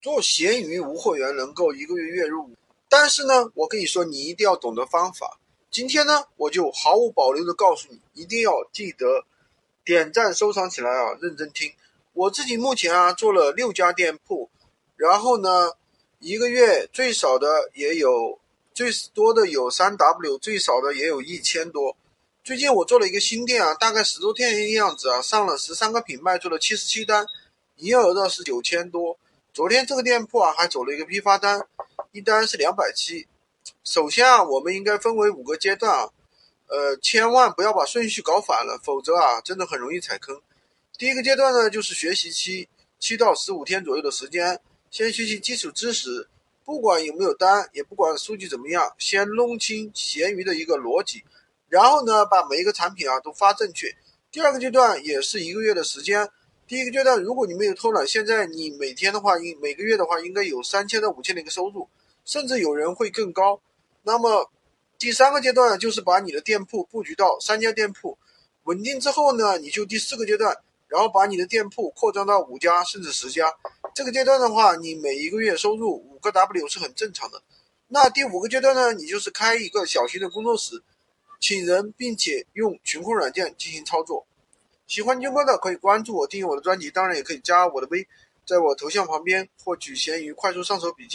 做闲鱼无货源能够一个月月入，但是呢，我跟你说，你一定要懂得方法。今天呢，我就毫无保留的告诉你，一定要记得点赞收藏起来啊，认真听。我自己目前啊做了六家店铺，然后呢，一个月最少的也有，最多的有三 W，最少的也有一千多。最近我做了一个新店啊，大概十多天的样子啊，上了十三个品卖，出了七十七单，营业额呢是九千多。昨天这个店铺啊还走了一个批发单，一单是两百七。首先啊，我们应该分为五个阶段啊，呃，千万不要把顺序搞反了，否则啊，真的很容易踩坑。第一个阶段呢，就是学习期，七到十五天左右的时间，先学习基础知识，不管有没有单，也不管数据怎么样，先弄清闲鱼的一个逻辑。然后呢，把每一个产品啊都发正确。第二个阶段也是一个月的时间。第一个阶段，如果你没有偷懒，现在你每天的话，应每个月的话，应该有三千到五千的一个收入，甚至有人会更高。那么第三个阶段就是把你的店铺布局到三家店铺，稳定之后呢，你就第四个阶段，然后把你的店铺扩张到五家甚至十家。这个阶段的话，你每一个月收入五个 W 是很正常的。那第五个阶段呢，你就是开一个小型的工作室。请人，并且用群控软件进行操作。喜欢军哥的可以关注我，订阅我的专辑，当然也可以加我的微，在我头像旁边获取闲鱼快速上手笔记。